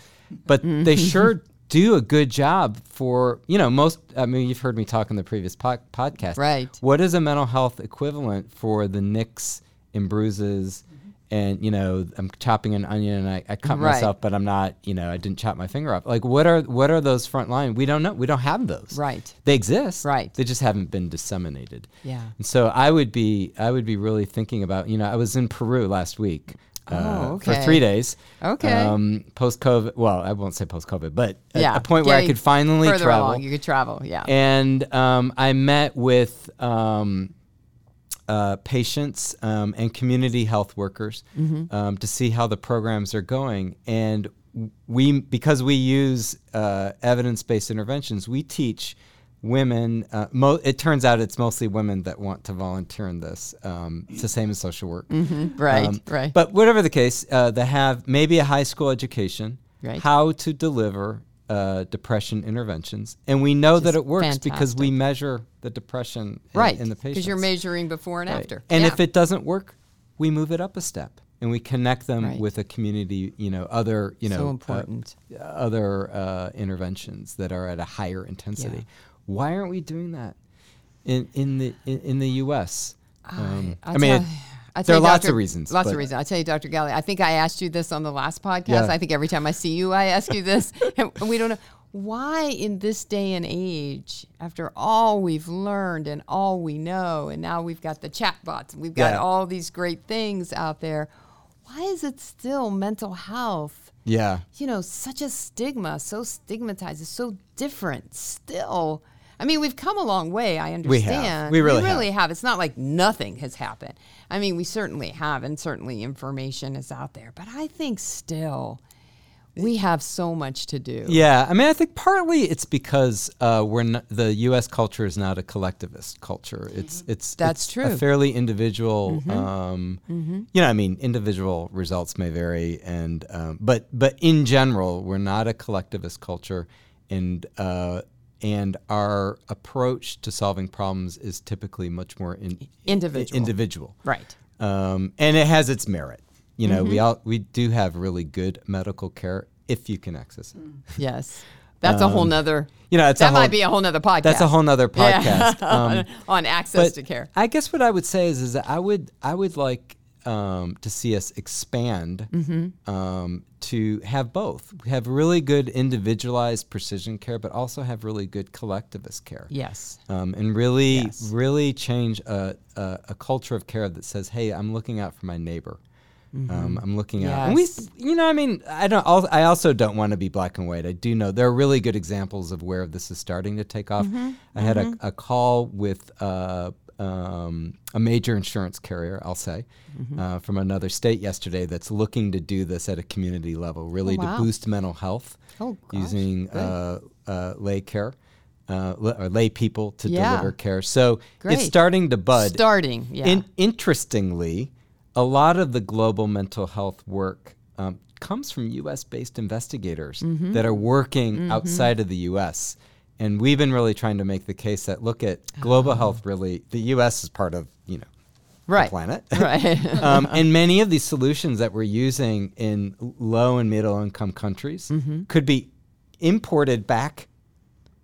But Mm-hmm. they sure do a good job for you know most. I mean, you've heard me talk in the previous po- podcast. Right. What is a mental health equivalent for the nicks and bruises? Mm-hmm. And you know, I'm chopping an onion and I, I cut Right. myself, but I'm not. You know, I didn't chop my finger off. Like, what are what are those front line? We don't know. We don't have those. Right. They exist. Right. They just haven't been disseminated. Yeah. And so I would be I would be really thinking about. You know, I was in Peru last week. Uh, Oh, For three days. Okay. Um, post COVID. Well, I won't say post COVID, but at yeah. a point where I could finally further travel. along. You could travel. Yeah. And um, I met with um, uh, patients um, and community health workers Mm-hmm. um, to see how the programs are going. And we, because we use uh, evidence-based interventions, we teach women. Uh, mo- it turns out it's mostly women that want to volunteer in this. Um, it's the same as social work. right. Um, right. But whatever the case, uh, they have maybe a high school education, Right. how to deliver uh, depression interventions, and we know that it works because we measure the depression in, right. in the patients. Because you're measuring before and Right. after. And Yeah. if it doesn't work, we move it up a step and we connect them Right. with a community, you know, other, you know, so uh, important. other uh, interventions that are at a higher intensity. Why aren't we doing that in in the in, in the U.S.? Um, I'll I mean, tell- it- I'll there are you, lots of reasons. Lots of reasons. I tell you, Dr. Galea, I think I asked you this on the last podcast. Yeah. I think every time I see you, I ask you this, and we don't know why in this day and age, after all we've learned and all we know, and now we've got the chatbots, and we've got Yeah. all these great things out there. Why is it still mental health? Yeah. you know, such a stigma, so stigmatized, it's so different still. I mean, we've come a long way, I We understand. have. We really have. have. It's not like nothing has happened. I mean, we certainly have, and certainly information is out there. But I think still, we have so much to do. Yeah, I mean, I think partly it's because uh, we're not, the U.S. culture is not a collectivist culture. It's it's That's it's true. A fairly individual. Um, You know, I mean, individual results may vary, and um, but but in general, we're not a collectivist culture, and uh, and our approach to solving problems is typically much more in, Individual. individual. Right. um, and it has its merit. You know, Mm-hmm. we all we do have really good medical care if you can access it. Yes. That's a whole nother. You know, that whole, might be a whole nother podcast. that's a whole nother Yeah. podcast. Um, on access to care. I guess what I would say is, is that I would I would like um, to see us expand Mm-hmm. To have both. Have really good individualized precision care, but also have really good collectivist care. Yes. Um, and really, Yes. really change a, a, a culture of care that says, "Hey, I'm looking out for my neighbor. Um, I'm looking out." And we, Mm-hmm. You know, I mean, I don't. I also don't want to be black and white. I do know there are really good examples of where this is starting to take off. Mm-hmm. I had a, a call with uh, um, a major insurance carrier, I'll say, Mm-hmm. uh, from another state yesterday that's looking to do this at a community level, really wow. to boost mental health Oh, gosh. using uh, uh, lay care. Uh, or lay people to Yeah. deliver care. So Great. it's starting to bud. Starting. Yeah. In, interestingly, a lot of the global mental health work um, comes from U.S. based investigators Mm-hmm. that are working outside of the U.S. And we've been really trying to make the case that look at global health. Really, the U.S. is part of you know Oh. right. the planet. Right. um, and many of these solutions that we're using in low and middle income countries Mm-hmm. could be imported back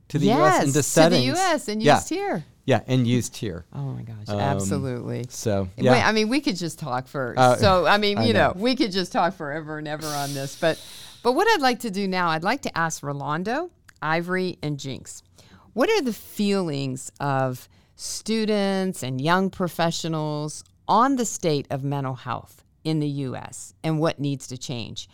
to the U.S. yes. into to the U.S. and yeah, used here. Yeah, and used here. Oh my gosh. Um, absolutely. So Wait, I mean, we could just talk for. Uh, so I mean, I you know. know. we could just talk forever and ever on this. But, but what I'd like to do now, I'd like to ask Rolando, Ivory, and Jinx, what are the feelings of students and young professionals on the state of mental health in the U.S. and what needs to change?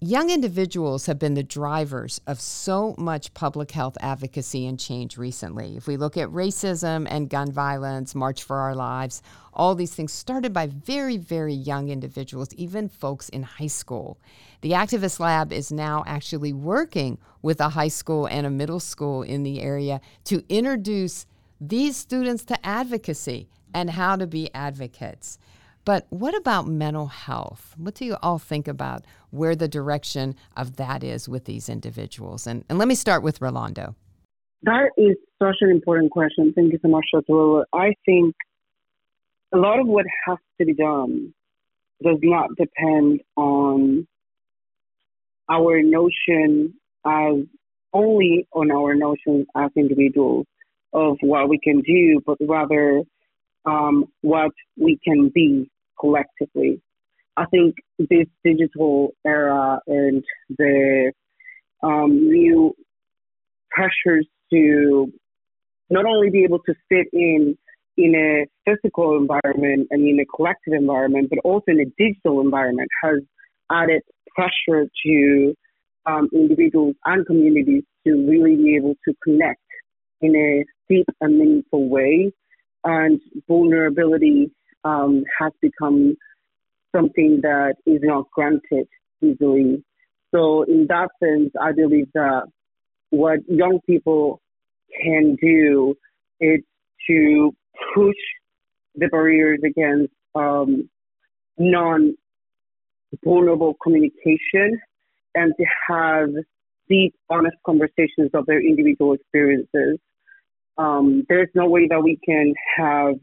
Young individuals have been the drivers of so much public health advocacy and change recently. If we look at racism and gun violence, March for Our Lives, all these things started by very, very young individuals, even folks in high school. The Activist Lab is now actually working with a high school and a middle school in the area to introduce these students to advocacy and how to be advocates. But what about mental health? What do you all think about where the direction of that is with these individuals? And, and let me start with Rolando. That is such an important question. Thank you so much, Dr. I think a lot of what has to be done does not depend on our notion as only on our notions as individuals of what we can do, but rather um, what we can be collectively. I think this digital era and the um, new pressures to not only be able to fit in in a physical environment and in a collective environment, but also in a digital environment has added pressure to um, individuals and communities to really be able to connect in a deep and meaningful way. And vulnerability um, has become something that is not granted easily. So, in that sense, I believe that what young people can do is to push the barriers against um, non vulnerable communication and to have deep, honest conversations of their individual experiences. Um, there's no way that we can have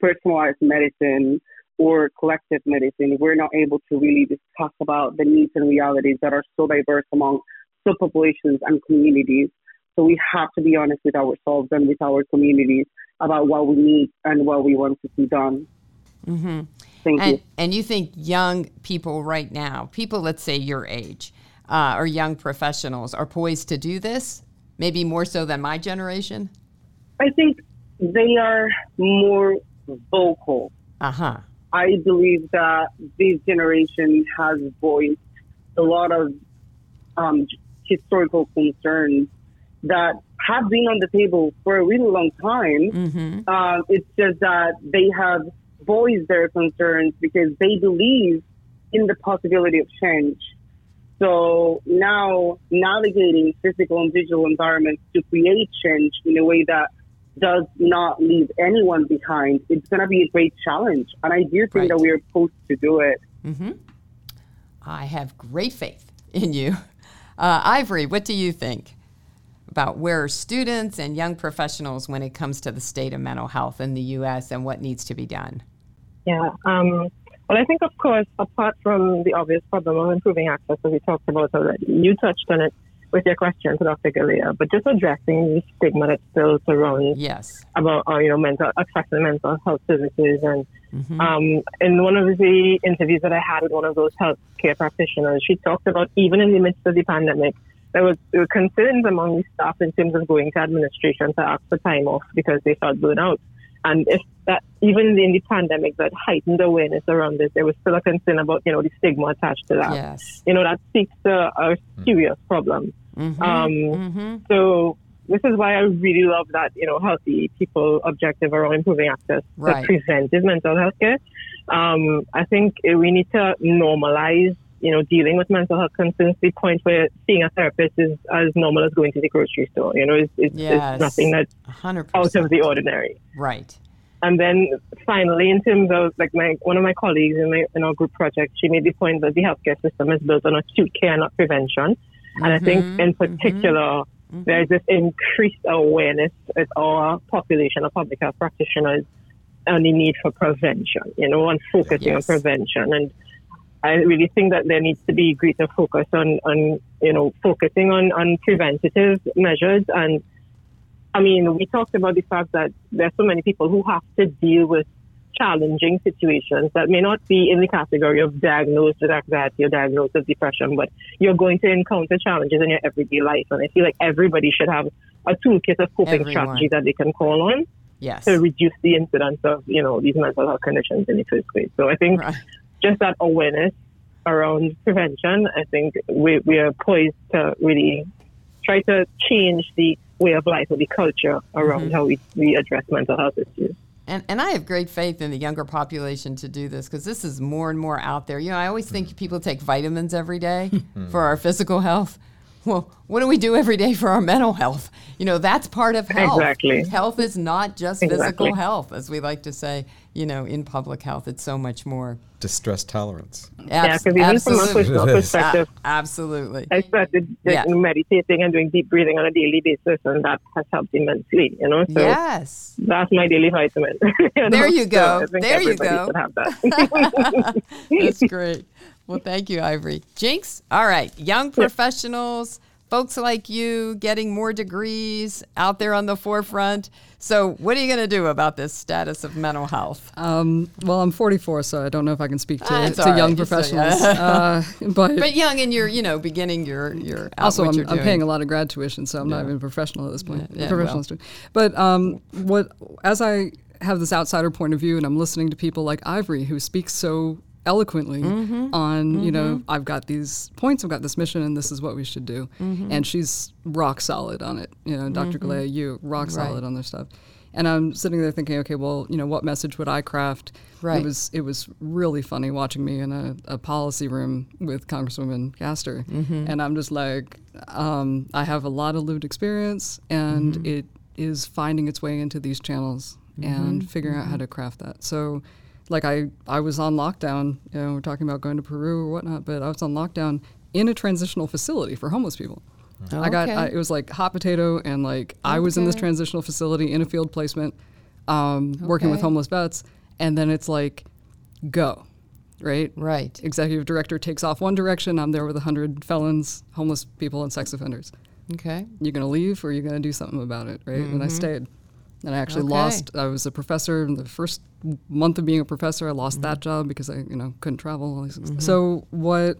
personalized medicine or collective medicine we're not able to really discuss about the needs and realities that are so diverse among subpopulations and communities. So we have to be honest with ourselves and with our communities about what we need and what we want to see done. Mm-hmm. Thank and, you. and you think young people right now, people, let's say your age, uh, or young professionals, are poised to do this? Maybe more so than my generation? I think they are more vocal. Uh huh. I believe that this generation has voiced a lot of um, historical concerns that have been on the table for a really long time. Mm-hmm. Uh, it's just that they have voiced their concerns because they believe in the possibility of change. So now navigating physical and digital environments to create change in a way that does not leave anyone behind, it's going to be a great challenge. And I do think Right. that we're supposed to do it. Mm-hmm. I have great faith in you. Uh, Ivory, what do you think about where students and young professionals when it comes to the state of mental health in the U.S. and what needs to be done? Yeah. Um, well, I think, of course, apart from the obvious problem of improving access, as we talked about already, you touched on it with your question to Dr. Galea, but just addressing the stigma that still surrounds Yes. about uh, you know mental accessing mental health services and um, in one of the interviews that I had with one of those healthcare practitioners, she talked about even in the midst of the pandemic, there was there were concerns among the staff in terms of going to administration to ask for time off because they felt burnt out. And if that even in the pandemic that heightened awareness around this, there was still a concern about you know the stigma attached to that. Yes. You know that speaks to a serious problem. Mm-hmm. Um, So this is why I really love that you know healthy people objective around improving access Right. to preventive mental health care. Um, I think we need to normalize you know dealing with mental health concerns to the point where seeing a therapist is as normal as going to the grocery store. You know, it's, it's, Yes. it's nothing that's A hundred out of the ordinary. Right. And then finally, in terms of like my one of my colleagues in my in our group project, she made the point that the healthcare system is built on acute care, not prevention. And I think mm-hmm. in mm-hmm. particular, mm-hmm. there's this increased awareness with our population of public health practitioners on the need for prevention, you know, and focusing Yes. on prevention. And I really think that there needs to be greater focus on, on you know, focusing on, on preventative measures. And I mean, we talked about the fact that there's so many people who have to deal with challenging situations that may not be in the category of diagnosed with anxiety or diagnosed with depression, but you're going to encounter challenges in your everyday life. And I feel like everybody should have a toolkit of coping Everyone. strategies that they can call on Yes. to reduce the incidence of, you know, these mental health conditions in the first place. So I think Right. just that awareness around prevention, I think we, we are poised to really try to change the way of life or the culture around mm-hmm. how we, we address mental health issues. And, and I have great faith in the younger population to do this because this is more and more out there. You know, I always think mm-hmm. people take vitamins every day for our physical health. Well, what do we do every day for our mental health? You know, that's part of health. Exactly. Health is not just Exactly. physical health, as we like to say, you know, in public health. It's so much more. Distress tolerance. Yeah, because even from a absolutely. personal perspective, A- absolutely. I started like, Yeah. meditating and doing deep breathing on a daily basis, and that has helped immensely. You know, so yes. that's my daily vitamin. know? There you go. I think There you everybody go. should have that. That's great. Well, thank you, Ivory. Jinx, all right. Young professionals, folks like you getting more degrees out there on the forefront. So, what are you going to do about this status of mental health? Um, well, I'm 44, so I don't know if I can speak to, Ah, to young right. So- professionals. uh, but But young and you're, you know, beginning your your also, I'm, I'm paying a lot of grad tuition, so I'm not even a professional at this point. Yeah, yeah, professional well. student. But um, what as I have this outsider point of view, and I'm listening to people like Ivory who speaks so eloquently Mm-hmm. on, you know, I've got these points, I've got this mission, and this is what we should do. Mm-hmm. And she's rock solid on it. You know, doctor Galea, you rock solid Right. on this stuff. And I'm sitting there thinking, okay, well, you know, what message would I craft? Right. It was it was really funny watching me in a, a policy room with Congresswoman Castor, Mm-hmm. and I'm just like, um, I have a lot of lived experience, and Mm-hmm. it is finding its way into these channels and figuring out how to craft that. So, like I I was on lockdown. You know, we're talking about going to Peru or whatnot, but I was on lockdown in a transitional facility for homeless people. I got Okay. I, it was like hot potato, and like I was in this transitional facility in a field placement, um, working with homeless vets, and then it's like, go, right? Right. Executive director takes off one direction. I'm there with hundred felons, homeless people, and sex offenders. Okay. You're gonna leave, or you're gonna do something about it, right? And I stayed, and I actually Mm-hmm. Okay. lost. I was a professor in the first month of being a professor. I lost that Mm-hmm. job because I, you know, couldn't travel. All these things. So what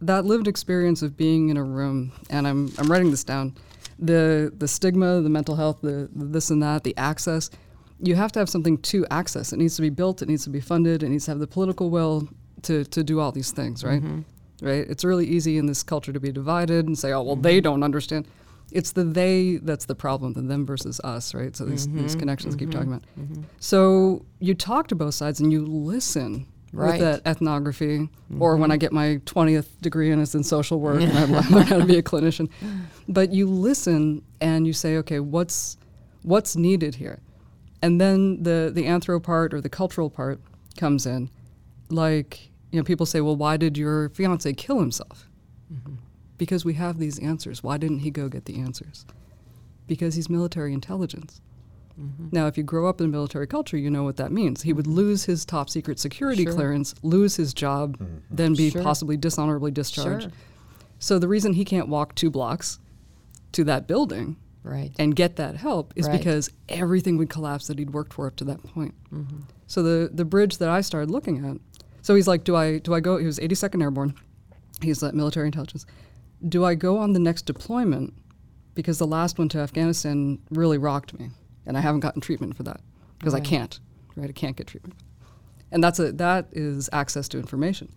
that lived experience of being in a room, and I'm I'm writing this down. The the stigma, the mental health, the, the this and that, the access. You have to have something to access. It needs to be built. It needs to be funded. It needs to have the political will to to do all these things, right? Right. It's really easy in this culture to be divided and say, oh well, they don't understand. It's the they that's the problem, the them versus us, right? So these, mm-hmm. these connections I keep mm-hmm. talking about. Mm-hmm. So you talk to both sides and you listen Right. with that ethnography, or when I get my 20th degree and it's in social work and I learn how to be a clinician. But you listen and you say, okay, what's what's needed here? And then the the anthro part or the cultural part comes in. Like, you know, people say, well, why did your fiance kill himself? Because we have these answers. Why didn't he go get the answers? Because he's military intelligence. Mm-hmm. Now, if you grow up in a military culture, you know what that means. He would mm-hmm. lose his top secret security Sure. clearance, lose his job, mm-hmm. then be Sure. possibly dishonorably discharged. Sure. So the reason he can't walk two blocks to that building Right. and get that help is Right. because everything would collapse that he'd worked for up to that point. Mm-hmm. So the the bridge that I started looking at, so he's like, do I do I go? He was 82nd Airborne. He's like military intelligence. Do I go on the next deployment? Because the last one to Afghanistan really rocked me, and I haven't gotten treatment for that because Right. I can't. Right, I can't get treatment, and that's a that is access to information.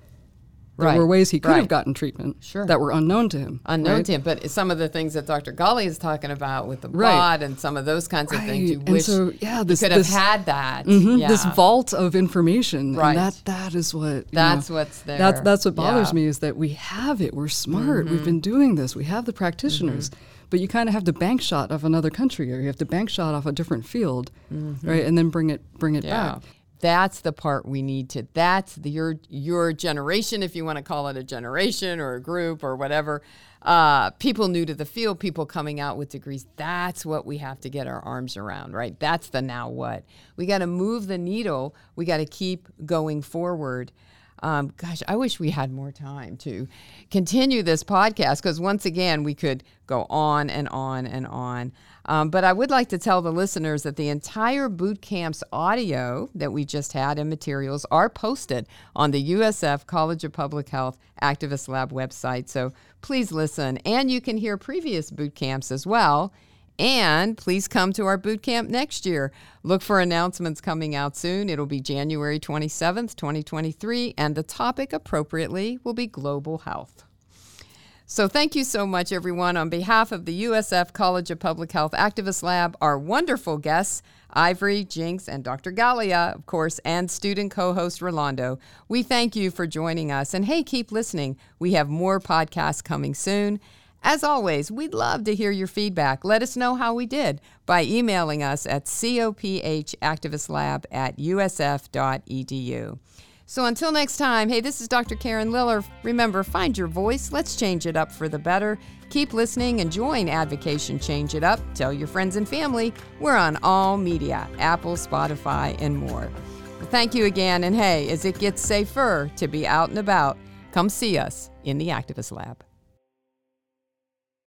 There Right, were ways he could right. have gotten treatment Sure. that were unknown to him. Unknown right? to him, but some of the things that Dr. Galea is talking about with the blood and some of those kinds of things, you and wish so, yeah, you this- could have had that. Mhm, Yeah. This vault of information, Right. and that that is what That's know, what's there. That's that's what bothers Yeah. Mm-hmm. me is that we have it. We're smart. We've been doing this. We have the practitioners, but you kind of have to bank shot off another country, or you have to bank shot off a different field, right, and then bring it bring it Mm-hmm. Yeah. back. That's the part we need to. That's the, your your generation, if you want to call it a generation or a group or whatever. Uh, people new to the field, people coming out with degrees. That's what we have to get our arms around, right? That's the now what. We got to move the needle. We got to keep going forward. Um, gosh, I wish we had more time to continue this podcast because once again, we could go on and on and on. Um, but I would like to tell the listeners that the entire boot camp's audio that we just had and materials are posted on the USF College of Public Health Activist Lab website. So please listen. And you can hear previous boot camps as well. And please come to our boot camp next year. Look for announcements coming out soon. It'll be January 27th, 2023, and the topic appropriately will be global health. So, thank you so much, everyone. On behalf of the USF College of Public Health Activist Lab, our wonderful guests, Ivory, Jinx, and Dr. Galea, of course, and student co host Rolando, we thank you for joining us. And hey, keep listening. We have more podcasts coming soon. As always, we'd love to hear your feedback. Let us know how we did by emailing us at cophactivistlab at usf.edu. So until next time, hey, this is Dr. Karen Liller. Remember, find your voice. Let's change it up for the better. Keep listening and join Advocation Change It Up. Tell your friends and family. We're on all media Apple, Spotify, and more. Well, thank you again. And hey, as it gets safer to be out and about, come see us in the Activist Lab.